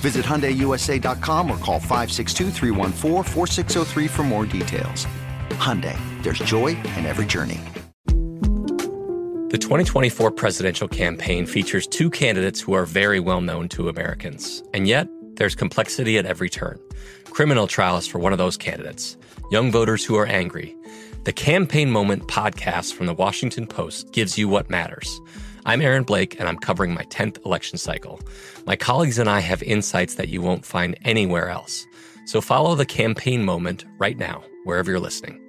Visit HyundaiUSA.com or call 562 for more details. Hyundai, there's joy in every journey. The 2024 presidential campaign features two candidates who are very well known to Americans. And yet, there's complexity at every turn. Criminal trials for one of those candidates, young voters who are angry. The Campaign Moment podcast from the Washington Post gives you what matters – I'm Aaron Blake, and I'm covering my 10th election cycle. My colleagues and I have insights that you won't find anywhere else. So follow the campaign moment right now, wherever you're listening.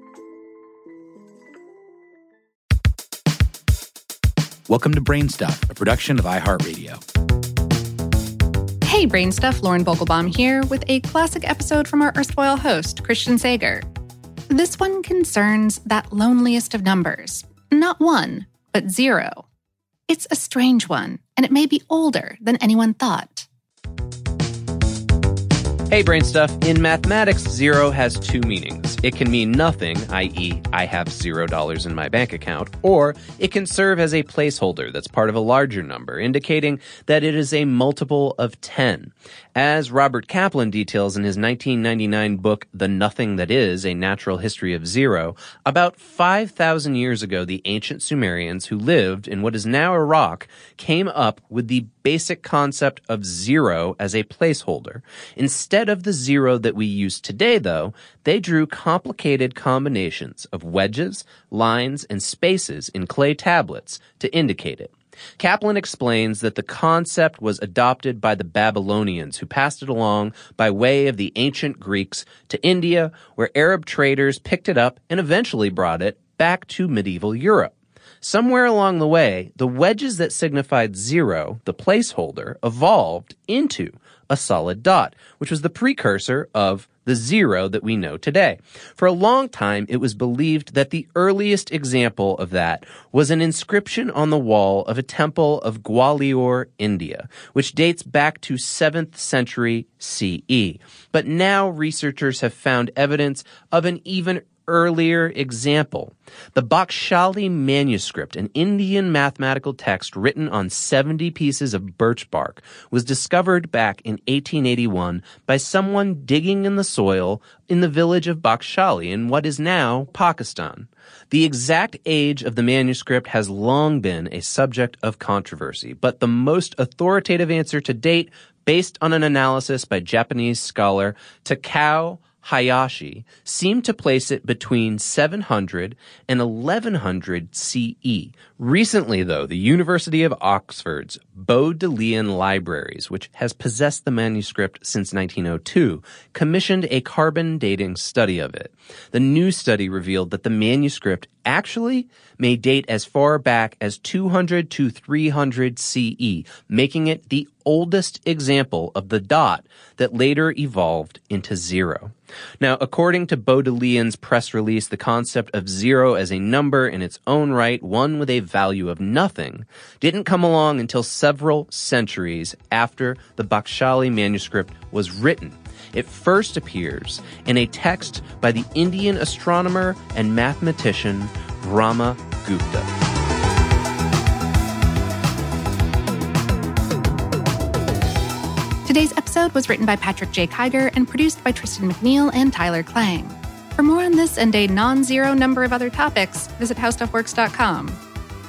Welcome to Brainstuff, a production of iHeartRadio. Hey, Brainstuff, Lauren Vogelbaum here with a classic episode from our erstwhile host, Christian Sager. This one concerns that loneliest of numbers. Not one, but zero. It's a strange one, and it may be older than anyone thought. Hey, brain stuff. In mathematics, zero has two meanings. It can mean nothing, i.e., I have zero dollars in my bank account, or it can serve as a placeholder that's part of a larger number, indicating that it is a multiple of 10. As Robert Kaplan details in his 1999 book, The Nothing That Is, A Natural History of Zero, about 5,000 years ago, the ancient Sumerians who lived in what is now Iraq came up with the basic concept of zero as a placeholder. Instead of the zero that we use today, though, they drew complicated combinations of wedges, lines, and spaces in clay tablets to indicate it. Kaplan explains that the concept was adopted by the Babylonians, who passed it along by way of the ancient Greeks to India, where Arab traders picked it up and eventually brought it back to medieval Europe. Somewhere along the way, the wedges that signified zero, the placeholder, evolved into a solid dot, which was the precursor of the zero that we know today. For a long time, it was believed that the earliest example of that was an inscription on the wall of a temple of Gwalior, India, which dates back to 7th century CE. But now researchers have found evidence of an even earlier example. The Bakshali manuscript, an Indian mathematical text written on 70 pieces of birch bark, was discovered back in 1881 by someone digging in the soil in the village of Bakshali in what is now Pakistan. The exact age of the manuscript has long been a subject of controversy, but the most authoritative answer to date, based on an analysis by Japanese scholar Takao Hayashi seemed to place it between 700 and 1100 CE. Recently, though, the University of Oxford's Bodleian Libraries, which has possessed the manuscript since 1902, commissioned a carbon dating study of it. The new study revealed that the manuscript actually may date as far back as 200 to 300 CE, making it the oldest example of the dot that later evolved into zero. Now, according to Bodleian's press release, the concept of zero as a number in its own right, one with a value of nothing, didn't come along until several centuries after the Bakhshali manuscript was written. It first appears in a text by the Indian astronomer and mathematician Brahma Gupta. Today's episode was written by Patrick J. Kiger and produced by Tristan McNeil and Tyler Klang. For more on this and a non zero number of other topics, visit howstuffworks.com.